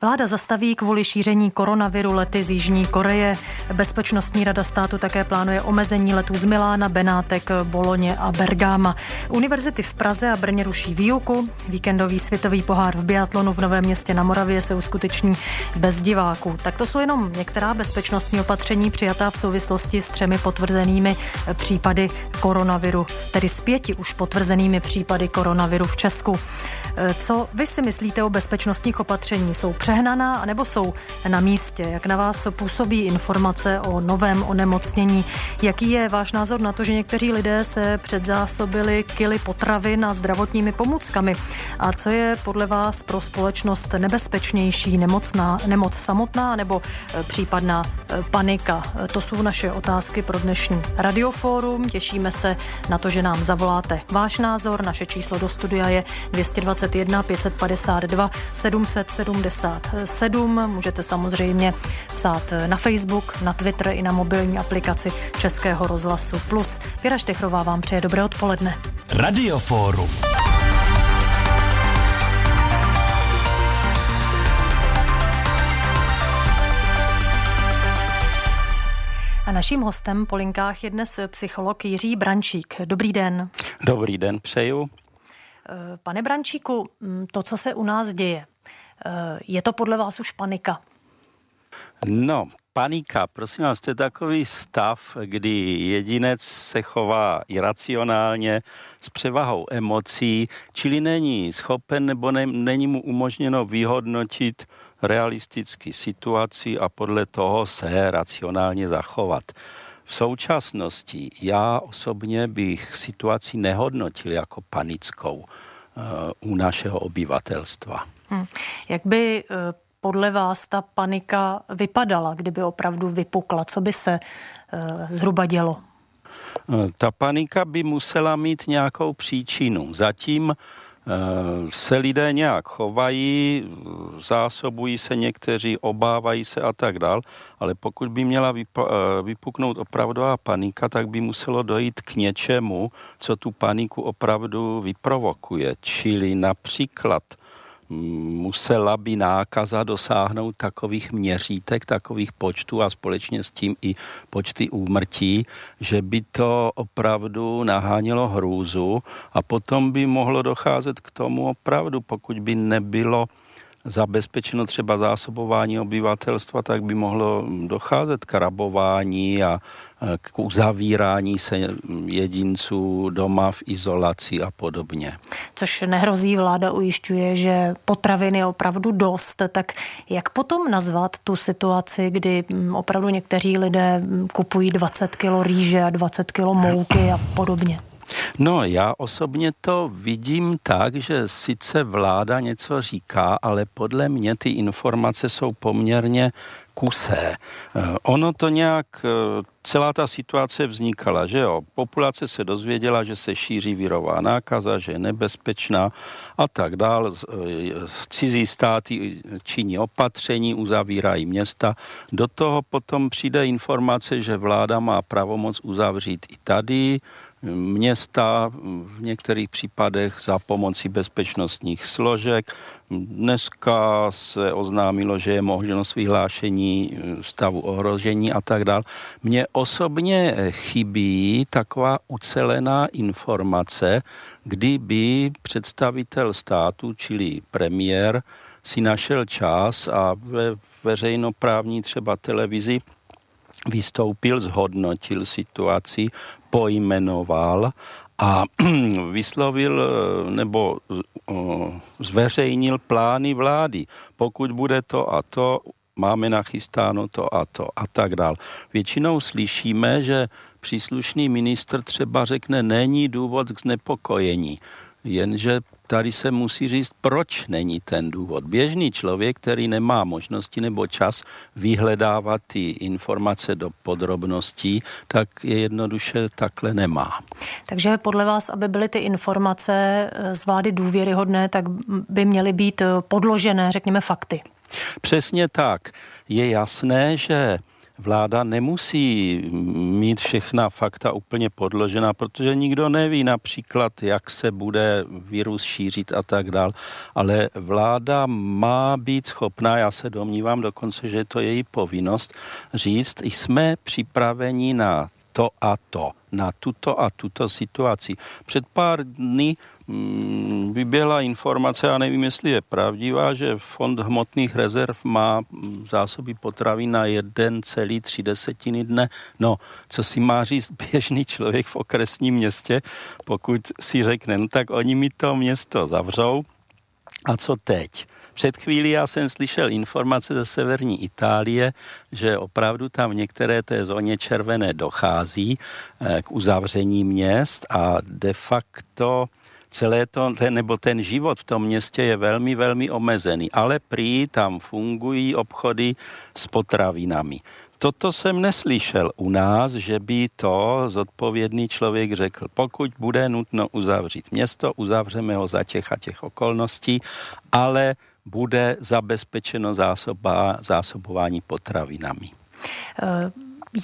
Vláda zastaví kvůli šíření koronaviru lety z Jižní Koreje. Bezpečnostní rada státu také plánuje omezení letů z Milána, Benátek, Boloně a Bergáma. Univerzity v Praze a Brně ruší výuku. Víkendový světový pohár v biatlonu v Novém městě na Moravě se uskuteční bez diváků. Tak to jsou jenom některá bezpečnostní opatření přijatá v souvislosti s třemi potvrzenými případy koronaviru, tedy s pěti už potvrzenými případy koronaviru v Česku. Co vy si myslíte o bezpečnostních opatření? Jsou přehnaná, anebo jsou na místě? Jak na vás působí informace o novém onemocnění? Jaký je váš názor na to, že někteří lidé se předzásobili kily potravin a zdravotními pomůckami? A co je podle vás pro společnost nebezpečnější? Nemocná, nemoc samotná nebo eh, případná eh, panika? To jsou naše otázky pro dnešní radiofórum. Těšíme se na to, že nám zavoláte váš názor. Naše číslo do studia je 221 552 770 67. Můžete samozřejmě psát na Facebook, na Twitter i na mobilní aplikaci Českého rozhlasu Plus. Věra Štechrová vám přeje dobré odpoledne. Radioforum. A naším hostem po linkách je dnes psycholog Jiří Brančík. Dobrý den. Dobrý den, přeju. Pane Brančíku, to, co se u nás děje, Eh, je to podle vás už panika? No, panika, prosím vás, to je takový stav, kdy jedinec se chová iracionálně s převahou emocí, čili není schopen nebo ne, není mu umožněno vyhodnotit realisticky situaci a podle toho se racionálně zachovat. V současnosti já osobně bych situaci nehodnotil jako panickou uh, u našeho obyvatelstva. Hmm. Jak by eh, podle vás ta panika vypadala, kdyby opravdu vypukla? Co by se eh, zhruba dělo? Eh, ta panika by musela mít nějakou příčinu. Zatím se lidé nějak chovají, zásobují se někteří, obávají se a tak dál, ale pokud by měla vypuknout opravdová panika, tak by muselo dojít k něčemu, co tu paniku opravdu vyprovokuje. Čili například musela by nákaza dosáhnout takových měřítek, takových počtů a společně s tím i počty úmrtí, že by to opravdu nahánělo hrůzu a potom by mohlo docházet k tomu opravdu, pokud by nebylo zabezpečeno třeba zásobování obyvatelstva, tak by mohlo docházet k rabování a k uzavírání se jedinců doma v izolaci a podobně. Což nehrozí, vláda ujišťuje, že potravin je opravdu dost. Tak jak potom nazvat tu situaci, kdy opravdu někteří lidé kupují 20 kilo rýže a 20 kilo mouky a podobně? No, já osobně to vidím tak, že sice vláda něco říká, ale podle mě ty informace jsou poměrně kusé. Eh, ono to nějak, eh, celá ta situace vznikala, že jo, populace se dozvěděla, že se šíří virová nákaza, že je nebezpečná a tak dál. Eh, cizí státy činí opatření, uzavírají města. Do toho potom přijde informace, že vláda má pravomoc uzavřít i tady, města v některých případech za pomocí bezpečnostních složek. Dneska se oznámilo, že je možnost vyhlášení stavu ohrožení a tak dále. Mně osobně chybí taková ucelená informace, kdyby představitel státu, čili premiér, si našel čas a ve veřejnoprávní třeba televizi vystoupil, zhodnotil situaci, pojmenoval a vyslovil nebo zveřejnil plány vlády. Pokud bude to a to, máme nachystáno to a to a tak dál. Většinou slyšíme, že příslušný ministr třeba řekne, není důvod k znepokojení, jenže tady se musí říct, proč není ten důvod. Běžný člověk, který nemá možnosti nebo čas vyhledávat ty informace do podrobností, tak je jednoduše takhle nemá. Takže podle vás, aby byly ty informace eh, z vlády důvěryhodné, tak by měly být eh, podložené, řekněme, fakty. Přesně tak. Je jasné, že vláda nemusí mít všechna fakta úplně podložená, protože nikdo neví například, jak se bude virus šířit a tak dál. Ale vláda má být schopná, já se domnívám dokonce, že je to její povinnost, říct, jsme připraveni na to a to, na tuto a tuto situaci. Před pár dny mm, by byla informace, a nevím, jestli je pravdivá, že Fond hmotných rezerv má mm, zásoby potravy na jeden celý tři desetiny dne. No, co si má říct běžný člověk v okresním městě, pokud si řekne, no tak oni mi to město zavřou, a co teď? Před chvílí já jsem slyšel informace ze severní Itálie, že opravdu tam v některé té zóně červené dochází eh, k uzavření měst a de facto celé to, ten, nebo ten život v tom městě je velmi, velmi omezený, ale prý tam fungují obchody s potravinami. Toto jsem neslyšel u nás, že by to zodpovědný člověk řekl. Pokud bude nutno uzavřít město, uzavřeme ho za těch a těch okolností, ale bude zabezpečeno zásoba, zásobování potravinami. Eh,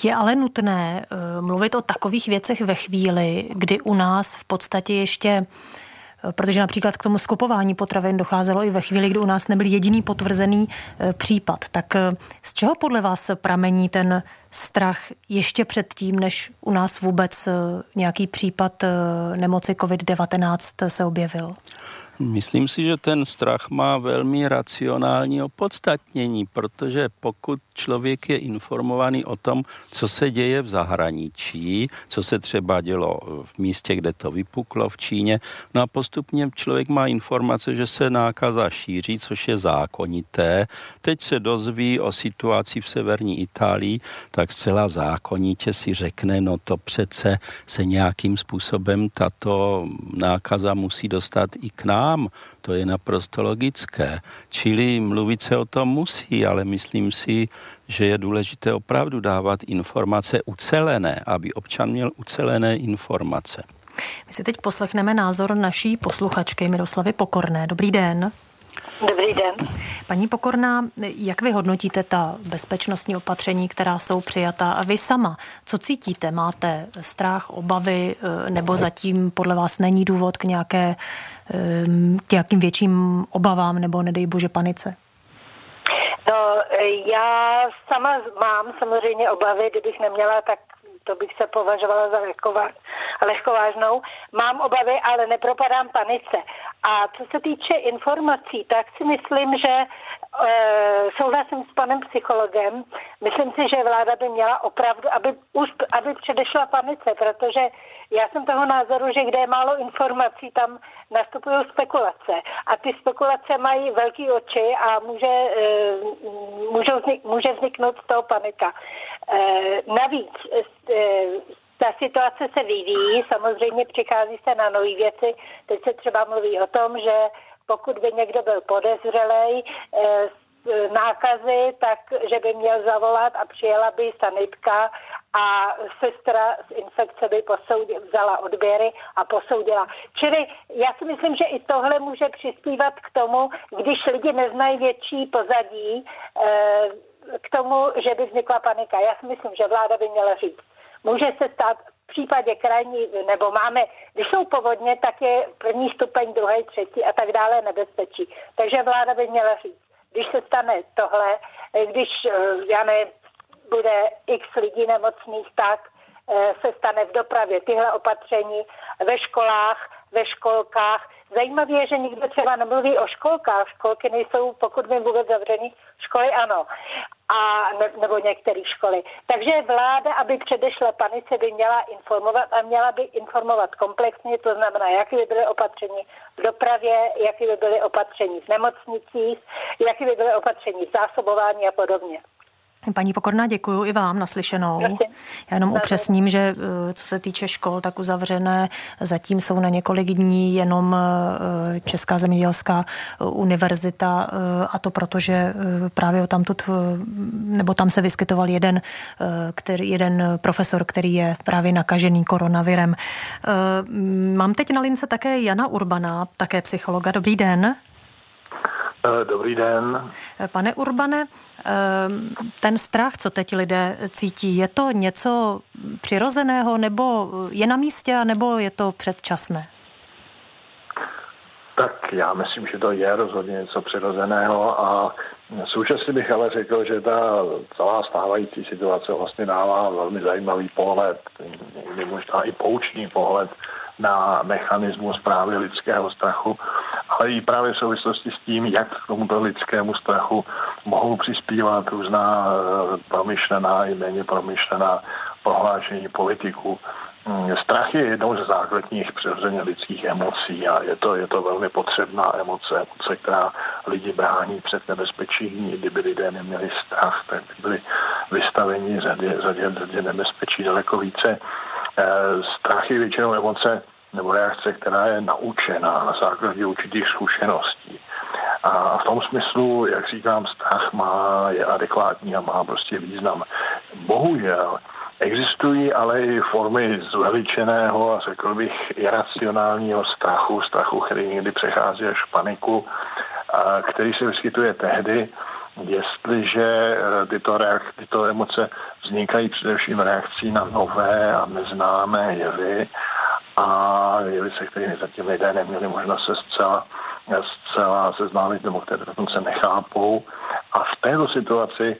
je ale nutné eh, mluvit o takových věcech ve chvíli, kdy u nás v podstatě ještě eh, protože například k tomu skupování potravin docházelo i ve chvíli, kdy u nás nebyl jediný potvrzený případ. Tak z čeho podle vás pramení ten strach ještě předtím, než u nás vůbec nějaký případ nemoci COVID-19 se objevil? Myslím si, že ten strach má velmi racionální opodstatnění, protože pokud člověk je informovaný o tom, co se děje v zahraničí, co se třeba dělo v místě, kde to vypuklo v Číně, no a postupně člověk má informace, že se nákaza šíří, což je zákonité. Teď se dozví o situaci v severní Itálii, tak zcela zákonitě si řekne, no to přece se nějakým způsobem tato nákaza musí dostat i k nám nám. To je naprosto logické. Čili mluvit se o tom musí, ale myslím si, že je důležité opravdu dávat informace ucelené, aby občan měl ucelené informace. My si teď poslechneme názor naší posluchačky Miroslavy Pokorné. Dobrý den. Dobrý den. Paní Pokorná, jak vy hodnotíte ta bezpečnostní opatření, která jsou přijatá? A vy sama, co cítíte? Máte strach, obavy, eh, nebo zatím podle vás není důvod k nějaké, eh, k nějakým větším obavám nebo nedej bože panice? No, já sama mám samozřejmě obavy, kdybych neměla, tak to bych se považovala za lehkovážnou. Mám obavy, ale nepropadám panice. A co se týče informací, tak si myslím, že e, souhlasím s panem psychologem. Myslím si, že vláda by měla opravdu, aby, už, aby předešla panice, protože já jsem toho názoru, že kde je málo informací, tam nastupují spekulace. A ty spekulace mají velký oči a může, e, může, vznik, může vzniknout z toho panika. E, navíc e, ta situace se vyvíjí, samozřejmě přichází se na nové věci. Teď se třeba mluví o tom, že pokud by někdo byl podezřelej eh, nákazy, tak že by měl zavolat a přijela by sanitka a sestra z infekce by posoudila, vzala odběry a posoudila. Čili já si myslím, že i tohle může přispívat k tomu, když lidi neznají větší pozadí, eh, k tomu, že by vznikla panika. Já si myslím, že vláda by měla říct, může se stát v případě krajní, nebo máme, když jsou povodně, tak je první stupeň, druhý, třetí a tak dále nebezpečí. Takže vláda by měla říct, když se stane tohle, když, eh, já ne, bude x lidí nemocných, tak eh, se stane v dopravě tyhle opatření, ve školách, ve školkách. Zajímavé je, že nikdo třeba nemluví o školkách. Školky nejsou, pokud vím, vůbec zavřený. Školy ano a ne, nebo některé školy. Takže vláda, aby předešla panice, by měla informovat a měla by informovat komplexně, to znamená, jaké by byly opatření v dopravě, jaké by byly opatření v nemocnicích, jaké by byly opatření v zásobování a podobně. Paní Pokorná, děkuji i vám naslyšenou. Já jenom upřesním, že eh, co se týče škol, tak uzavřené zatím jsou na několik dní jenom eh, Česká zemědělská eh, univerzita a to proto, že právě o tamtud, nebo tam se vyskytoval jeden, který, jeden profesor, který je právě nakažený koronavirem. Mám teď na lince také Jana Urbana, také psychologa. Dobrý den. Dobrý den. Pane Urbane, ten strach, co teď lidé cítí, je to něco přirozeného, nebo je na místě, nebo je to předčasné? Tak já myslím, že to je rozhodně něco přirozeného a současně bych ale řekl, že ta celá stávající situace vlastně dává velmi zajímavý pohled, někdy možná i poučný pohled na mechanismus právě lidského strachu, ale i právě v souvislosti s tím, jak k tomuto lidskému strachu mohou přispívat různá eh, promyšlená i méně promyšlená prohlášení politiků. Mm, strach je jednou ze základních přirozeně lidských emocí a je to, je to velmi potřebná emoce, emoce, která lidi brání před nebezpečí. Kdyby lidé neměli strach, tak by byli vystaveni řadě, řadě, řadě nebezpečí daleko více. Eh, strach je většinou emoce nebo reakce, která je naučená na základě určitých zkušeností. A v tom smyslu, jak říkám, strach má, je adekvátní a má prostě význam. Bohužel existují ale i formy zveličeného a řekl bych iracionálního strachu, strachu, který někdy přechází až paniku, a který se vyskytuje tehdy, jestliže eh, tyto, reak- tyto emoce vznikají především reakcí na nové a neznámé jevy a jeli se, kterými zatím lidé neměli možnost se zcela, zcela seznámit, nebo které dokonce nechápou. A v této situaci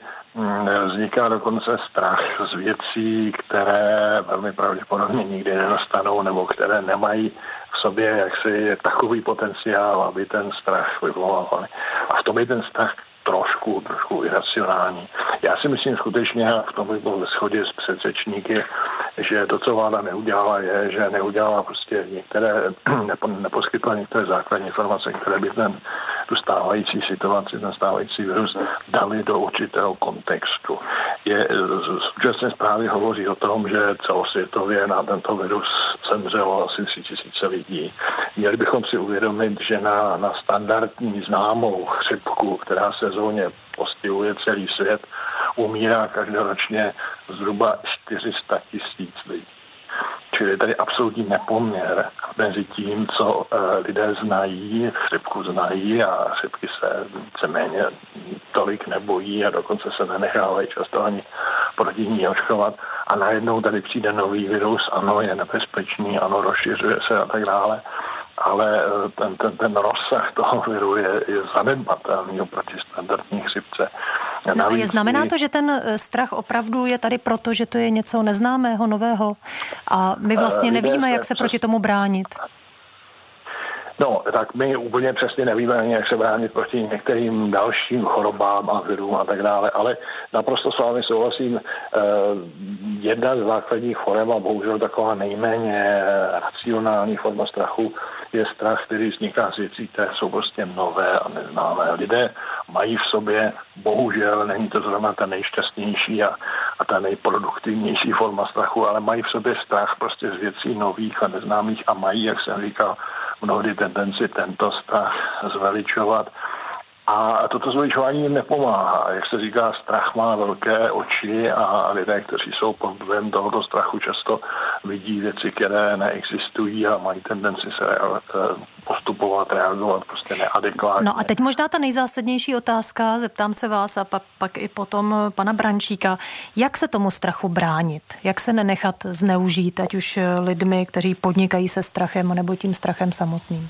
vzniká dokonce strach z věcí, které velmi pravděpodobně nikdy nenastanou, nebo které nemají v sobě jaksi takový potenciál, aby ten strach vyvolávali. A v tom je ten strach trošku, trošku iracionální. Já si myslím skutečně, v tom bych byl ve shodě s předřečníky, že to, co vláda neudělala, je, že neudělala prostě některé, nepo, neposkytla některé základní informace, které by ten, tu stávající situaci, ten stávající virus dali do určitého kontextu. Je, současné zprávy hovoří o tom, že celosvětově na tento virus zemřelo asi 3 tisíce lidí. Měli bychom si uvědomit, že na, na standardní známou chřipku, která se sezóně postihuje celý svět, umírá každoročně zhruba 400 tisíc lidí. Čili je tady absolutní nepoměr mezi tím, co eh, lidé znají, chřipku znají a chřipky se víceméně tolik nebojí a dokonce se nenechávají často ani proti ní očkovat. A najednou tady přijde nový virus, ano, je nebezpečný, ano, rozšiřuje se a tak dále ale eh, ten, ten, ten rozsah toho viru je, je zanedbatelný oproti standardní chřipce. No a je znamená to, že ten eh, strach opravdu je tady proto, že to je něco neznámého, nového a my vlastně eh, nevíme, jak se proti tomu bránit? No, tak my úplně přesně nevíme, jak se bránit proti některým dalším chorobám a virům a tak dále, ale naprosto s vámi souhlasím. Jedna z základních forem a bohužel taková nejméně racionální forma strachu je strach, který vzniká z věcí, které jsou prostě nové a neznámé. Lidé mají v sobě, bohužel, není to zrovna ta nejšťastnější a, a ta nejproduktivnější forma strachu, ale mají v sobě strach prostě z věcí nových a neznámých a mají, jak jsem říkal, mnohdy tendenci tento strach zveličovat a toto zveličování jim nepomáhá. Jak se říká, strach má velké oči a lidé, kteří jsou pod vlivem tohoto strachu, často vidí věci, které neexistují a mají tendenci se eh, postupovat, reagovat prostě neadekvátně. No a teď možná ta nejzásadnější otázka, zeptám se vás a pak, pak i potom pana Brančíka. Jak se tomu strachu bránit? Jak se nenechat zneužít, ať už lidmi, kteří podnikají se strachem, nebo tím strachem samotným?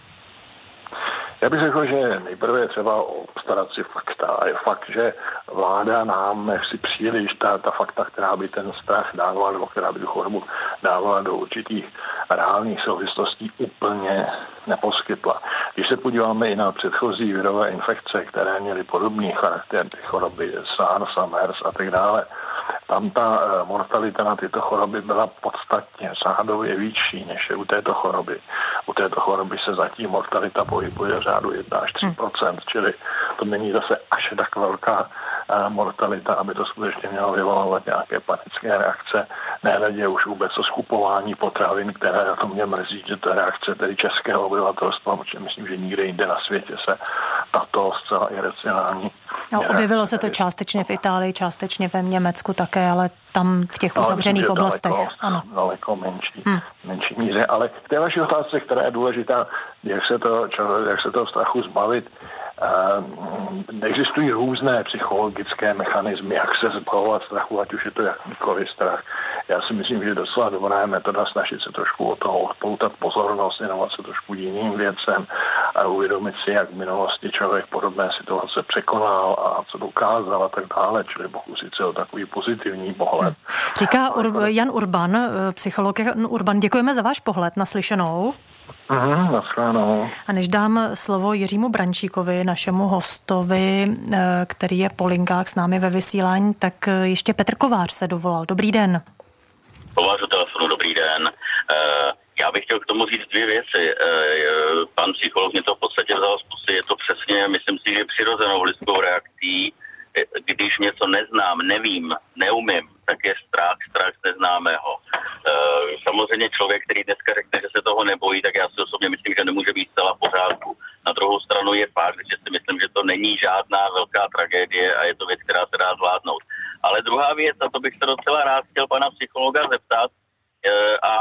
Já bych řekl, že nejprve je třeba obstarat si fakta. A je fakt, že vláda nám si příliš ta, ta fakta, která by ten strach dávala, nebo která by tu chorobu dávala do určitých reálných souvislostí, úplně neposkytla. Když se podíváme i na předchozí virové infekce, které měly podobný charakter, ty choroby SARS a MERS a tak dále, tam ta eh, mortalita na tyto choroby byla podstatně řádově vyšší než je u této choroby. U této choroby se zatím mortalita pohybuje v řádu 1 až 3 hmm. čili to není zase až tak velká mortalita, aby to skutečně mělo vyvolávat nějaké panické reakce. Nehledě už vůbec o skupování potravin, které na to mě mrzí, že to reakce tedy českého obyvatelstva, protože myslím, že nikde jinde na světě se tato zcela iracionální No, objevilo se to částečně v Itálii, částečně ve Německu také, ale tam v těch uzavřených no, oblastech. Daleko, ano. daleko menší, hmm. menší míře. Ale k té vaší otázce, která je důležitá, jak se to, jak se toho strachu zbavit, Existují různé psychologické mechanismy, jak se zbavovat strachu, ať už je to jakýkoliv strach. Já si myslím, že docela dobrá metoda snažit se trošku o toho odpoutat pozornost, věnovat se trošku jiným věcem a uvědomit si, jak v minulosti člověk podobné situace překonal a co dokázal a tak dále, čili pokusit se o takový pozitivní pohled. Říká Ur- Jan Urban, eh, psycholog Jan Urban, děkujeme za váš pohled naslyšenou. Mhm, a než dám slovo Jiřímu Brančíkovi, našemu hostovi, eh, který je po linkách s námi ve vysílání, tak eh, ještě Petr Kovář se dovolal. Dobrý den. Kovář telefonu, dobrý den. Eh, já bych chtěl k tomu říct dvě věci. Pan psycholog mě to v podstatě vzal z pusy. Je to přesně, myslím si, že přirozenou lidskou reakcí. Když něco neznám, nevím, neumím, tak je strach, strach z neznámého. Samozřejmě člověk, který dneska řekne, že se toho nebojí, tak já si osobně myslím, že nemůže být zcela v pořádku. Na druhou stranu je fakt, že si myslím, že to není žádná velká tragédie a je to věc, která se dá zvládnout. Ale druhá věc, a to bych se docela rád chtěl pana psychologa zeptat, e, a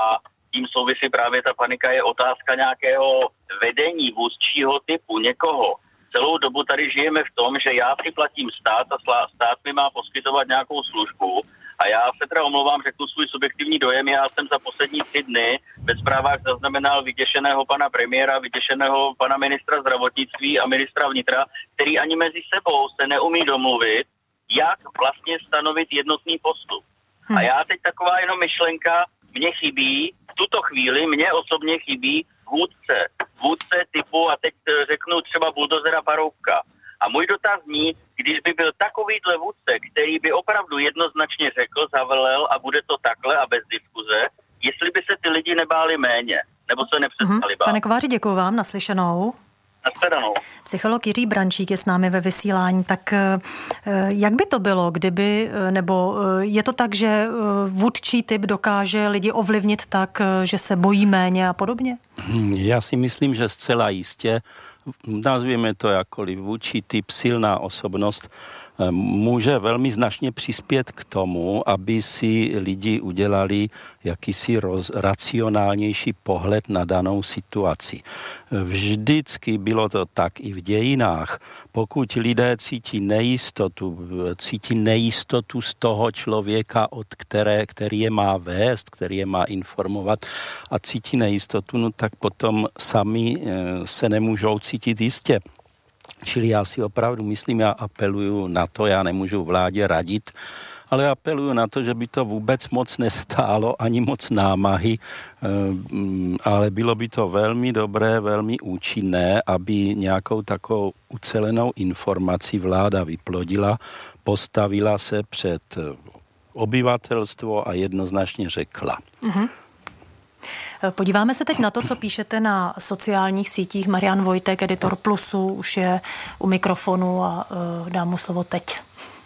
tím souvisí právě ta panika, je otázka nějakého vedení vůzčího typu někoho. Celou dobu tady žijeme v tom, že já si platím stát a stát mi má poskytovat nějakou službu a já se teda omlouvám, řeknu svůj subjektivní dojem. Já jsem za poslední tři dny ve zprávách zaznamenal vyděšeného pana premiéra, vyděšeného pana ministra zdravotnictví a ministra vnitra, který ani mezi sebou se neumí domluvit, jak vlastně stanovit jednotný postup. Hmm. A já teď taková jenom myšlenka, mně chybí, v tuto chvíli mně osobně chybí vůdce. Vůdce typu, a teď řeknu třeba buldozera Paroubka. A můj dotaz zní, když by byl takovýhle vůdce, který by opravdu jednoznačně řekl, zavelel a bude to takhle a bez diskuze, jestli by se ty lidi nebáli méně, nebo se nepřestali mm-hmm. bát. Pane Kováři, děkuji vám, naslyšenou. Nashledanou. Psycholog Jiří Brančík je s námi ve vysílání. Tak eh, jak by to bylo, kdyby, eh, nebo eh, je to tak, že vůdčí typ dokáže lidi ovlivnit tak, že se bojí méně a podobně? Hm, já si myslím, že zcela jistě nazvěme to jakkoliv, vůči typ silná osobnost může velmi značně přispět k tomu, aby si lidi udělali jakýsi roz, racionálnější pohled na danou situaci. Vždycky bylo to tak i v dějinách. Pokud lidé cítí nejistotu, cítí nejistotu z toho člověka, od které, který je má vést, který je má informovat a cítí nejistotu, no tak potom sami eh, se nemůžou cítit jistě. Čili já si opravdu myslím, já apeluju na to, já nemůžu vládě radit, ale apeluju na to, že by to vůbec moc nestálo, ani moc námahy, eh, ale bylo by to velmi dobré, velmi účinné, aby nějakou takovou ucelenou informaci vláda vyplodila, postavila se před obyvatelstvo a jednoznačně řekla. Uh-huh. Podíváme se teď na to, co píšete na sociálních sítích. Marian Vojtek, editor Plusu, už je u mikrofonu a uh, dám mu slovo teď.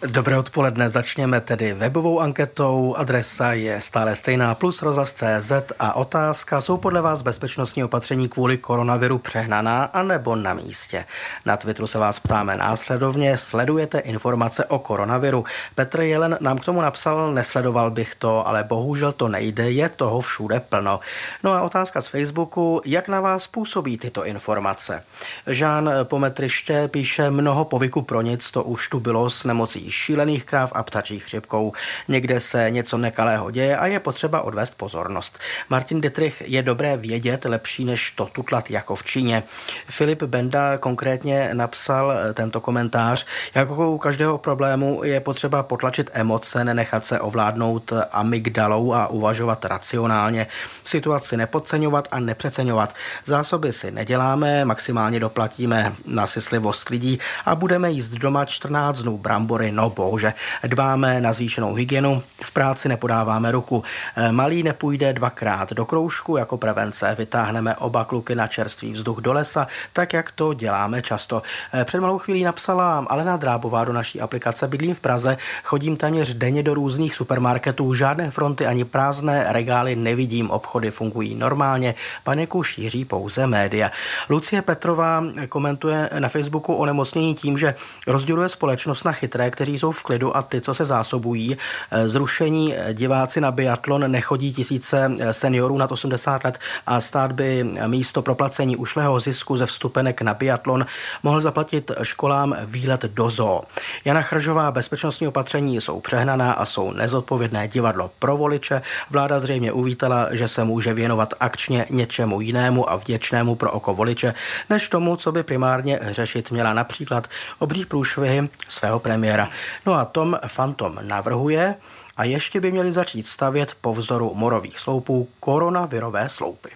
Dobré odpoledne, začněme tedy webovou anketou. Adresa je stále stejná plus rozhlas.cz a otázka, jsou podle vás bezpečnostní opatření kvůli koronaviru přehnaná anebo na místě? Na Twitteru se vás ptáme následovně, sledujete informace o koronaviru? Petr Jelen nám k tomu napsal, nesledoval bych to, ale bohužel to nejde, je toho všude plno. No a otázka z Facebooku, jak na vás působí tyto informace? Žán Pometriště píše mnoho povyku pro nic, to už tu bylo s nemocí šílených kráv a ptačích chřipkou. Někde se něco nekalého děje a je potřeba odvést pozornost. Martin Dietrich je dobré vědět, lepší než to tutlat jako v Číně. Filip Benda konkrétně napsal eh, tento komentář. Jako u každého problému je potřeba potlačit emoce, nenechat se ovládnout amygdalou a uvažovat racionálně. Situaci nepodceňovat a nepřeceňovat. Zásoby si neděláme, maximálně doplatíme na syslivost lidí a budeme jíst doma 14 dnů brambory no bože, dbáme na zvýšenou hygienu, v práci nepodáváme ruku. Eh, malý nepůjde dvakrát do kroužku jako prevence, vytáhneme oba kluky na čerstvý vzduch do lesa, tak jak to děláme často. Eh, před malou chvílí napsala Alena Drábová do naší aplikace Bydlím v Praze, chodím téměř denně do různých supermarketů, žádné fronty ani prázdné regály nevidím, obchody fungují normálně, paniku šíří pouze média. Lucie Petrová komentuje na Facebooku o nemocnění tím, že rozděluje společnost na chytré, kteří kteří jsou v klidu a ty, co se zásobují. Zrušení diváci na biatlon nechodí tisíce seniorů nad 80 let a stát by místo proplacení ušlého zisku ze vstupenek na biatlon mohl zaplatit školám výlet do zoo. Jana Chržová, bezpečnostní opatření jsou přehnaná a jsou nezodpovědné divadlo pro voliče. Vláda zřejmě uvítala, že se může věnovat akčně něčemu jinému a vděčnému pro oko voliče, než tomu, co by primárně řešit měla například obří průšvihy svého premiéra. No a Tom Fantom navrhuje, a ještě by měli začít stavět po vzoru morových sloupů koronavirové sloupy.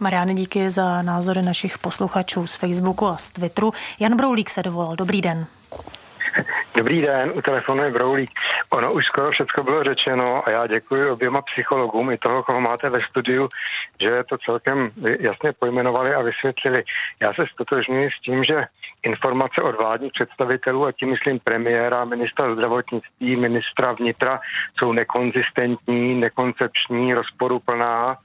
Mariane, díky za názory našich posluchačů z Facebooku a z Twitteru. Jan Broulík se dovolal. Dobrý den. Dobrý den, u telefonu je Broulík. Ono už skoro všechno bylo řečeno a já děkuji oběma psychologům i toho, koho máte ve studiu, že to celkem jasně pojmenovali a vysvětlili. Já se stotožňuji s tím, že informace od vládních představitelů, a tím myslím premiéra, ministra zdravotnictví, ministra vnitra, jsou nekonzistentní, nekoncepční, rozporuplná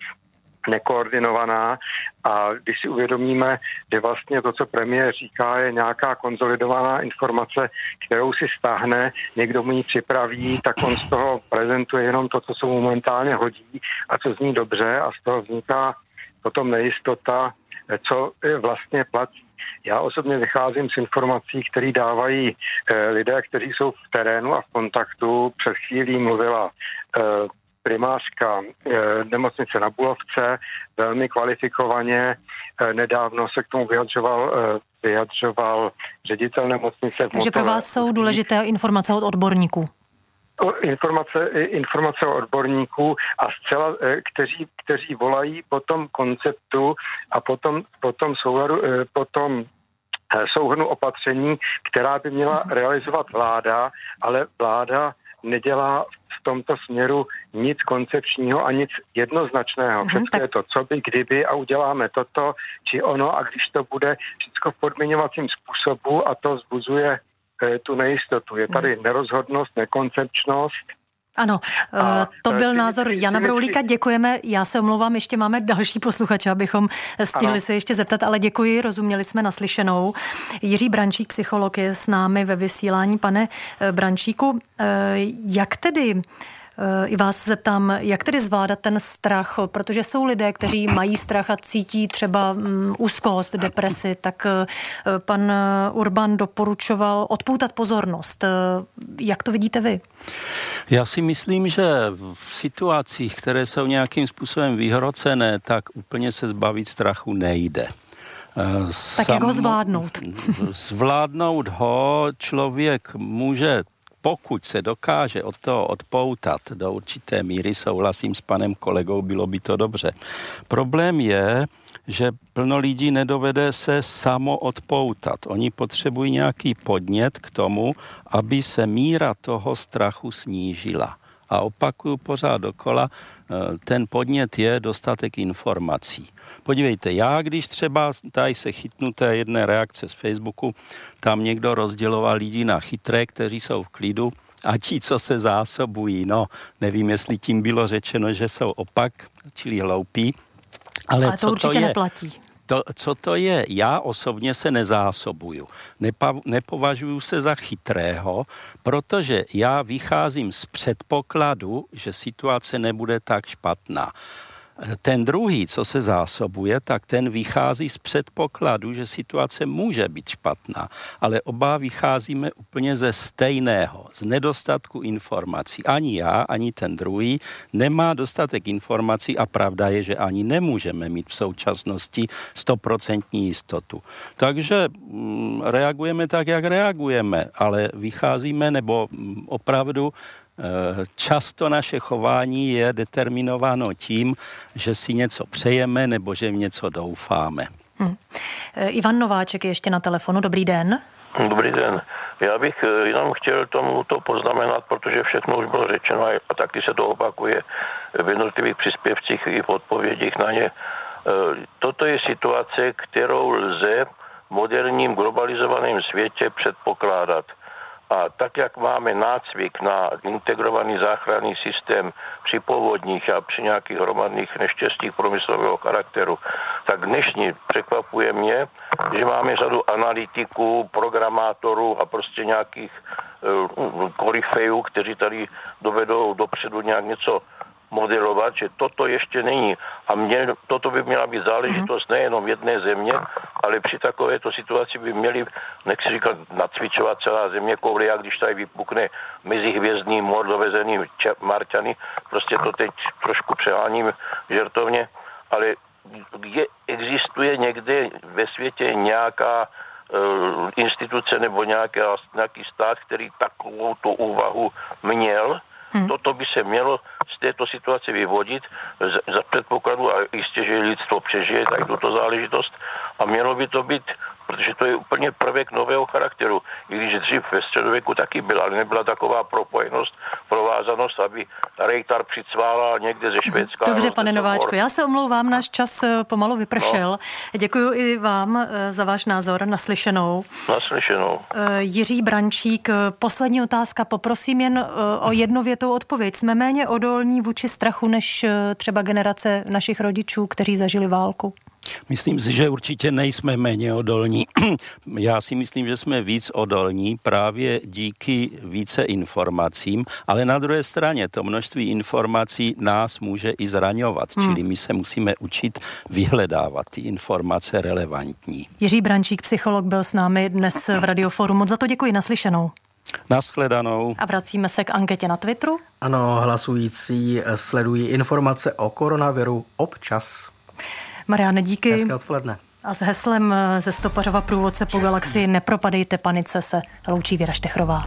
nekoordinovaná a když si uvědomíme, že vlastně to, co premiér říká, je nějaká konzolidovaná informace, kterou si stáhne, někdo mu ji připraví, tak on z toho prezentuje jenom to, co se momentálně hodí a co zní dobře a z toho vzniká potom nejistota, co vlastně platí. Já osobně vycházím z informací, které dávají eh, lidé, kteří jsou v terénu a v kontaktu. Před chvílí mluvila eh, primářka eh, nemocnice na Bulovce, velmi kvalifikovaně. Nedávno se k tomu vyjadřoval, vyjadřoval ředitel nemocnice. Takže pro vás jsou důležité informace od odborníků? Informace, informace o odborníků a zcela, kteří, kteří volají po tom konceptu a potom, potom, souladu, potom souhrnu opatření, která by měla realizovat vláda, ale vláda nedělá v tomto směru nic koncepčního a nic jednoznačného. Mhm, všechno tak... je to, co by, kdyby a uděláme toto či ono a když to bude všechno v podmiňovacím způsobu a to zbuzuje tu nejistotu. Je tady mhm. nerozhodnost, nekoncepčnost, ano, a, eh, to byl názor Jana Broulíka, děkujeme. Já se omlouvám, ještě máme další posluchače, abychom stihli ano. se ještě zeptat, ale děkuji, rozuměli jsme naslyšenou. Jiří Brančík, psycholog, je s námi ve vysílání. Pane eh, Brančíku, eh, jak tedy i vás zeptám, jak tedy zvládat ten strach, protože jsou lidé, kteří mají strach a cítí třeba mm, úzkost, depresi, tak pan Urban doporučoval odpoutat pozornost. Jak to vidíte vy? Já si myslím, že v situacích, které jsou nějakým způsobem vyhrocené, tak úplně se zbavit strachu nejde. Tak Sam, jak ho zvládnout? zvládnout ho člověk může pokud se dokáže od toho odpoutat do určité míry, souhlasím s panem kolegou, bylo by to dobře. Problém je, že plno lidí nedovede se samo odpoutat. Oni potřebují nějaký podnět k tomu, aby se míra toho strachu snížila. A opakuju pořád dokola, eh, ten podnět je dostatek informací. Podívejte, já když třeba tady se chytnu té jedné reakce z Facebooku, tam někdo rozděloval lidi na chytré, kteří jsou v klidu, a ti, co se zásobují, no, nevím, jestli tím bylo řečeno, že jsou opak, čili hloupí, ale, ale to co určitě to je? neplatí. To, co to je? Já osobně se nezásobuju. Nepa, nepovažuji se za chytrého, protože já vycházím z předpokladu, že situace nebude tak špatná. Ten druhý, co se zásobuje, tak ten vychází z předpokladu, že situace může být špatná, ale oba vycházíme úplně ze stejného, z nedostatku informací. Ani já, ani ten druhý nemá dostatek informací a pravda je, že ani nemůžeme mít v současnosti stoprocentní jistotu. Takže mm, reagujeme tak, jak reagujeme, ale vycházíme nebo mm, opravdu často naše chování je determinováno tím, že si něco přejeme nebo že v něco doufáme. Hmm. Ivan Nováček je ještě na telefonu. Dobrý den. Dobrý den. Já bych eh, jenom chtěl tomu to poznamenat, protože všechno už bylo řečeno a taky se to opakuje v jednotlivých příspěvcích i v odpovědích na ně. Toto je situace, kterou lze v moderním globalizovaném světě předpokládat. A tak, jak máme nácvik na integrovaný záchranný systém při povodních a při nějakých hromadných neštěstích promyslového charakteru, tak dnešní překvapuje mě, že máme řadu analytiků, programátorů a prostě nějakých koryfejů, kteří tady dovedou dopředu nějak něco modelovat, že toto ještě není. A mě, toto by měla být záležitost mm-hmm. nejenom jedné země, ale při takovéto situaci by měli, nechci říkat, nacvičovat celá země kouli, a když tady vypukne mezi hvězdný mor dovezený Marťany, prostě to teď trošku přeháním žertovně, ale je, existuje někde ve světě nějaká uh, instituce nebo nějaká, nějaký stát, který takovou tu úvahu měl, Hmm. Toto by se mělo z této situace vyvodit za předpokladu, a jistě, že lidstvo přežije tady tuto záležitost, a mělo by to být protože to je úplně prvek nového charakteru. I když dřív ve středověku taky byla, ale nebyla taková propojenost, provázanost, aby Rejtar přicvála někde ze Švédska. Dobře, pane Nováčku, já se omlouvám, náš čas eh, pomalu vypršel. No. Děkuji i vám eh, za váš názor naslyšenou. Naslyšenou. Eh, Jiří Brančík, poslední otázka, poprosím jen o jednovětou odpověď. Jsme méně odolní vůči strachu než třeba generace našich rodičů, kteří zažili válku? Myslím si, že určitě nejsme méně odolní. Já si myslím, že jsme víc odolní právě díky více informacím, ale na druhé straně to množství informací nás může i zraňovat, hmm. čili my se musíme učit vyhledávat ty informace relevantní. Jiří Brančík, psycholog, byl s námi dnes v Radioforu. Moc za to děkuji, naslyšenou. Naschledanou. A vracíme se k anketě na Twitteru. Ano, hlasující sledují informace o koronaviru občas. Mariane, díky. Hezké odpoledne. A s heslem ze Stopařova průvodce po galaxii Nepropadejte panice se loučí Věra Štechrová.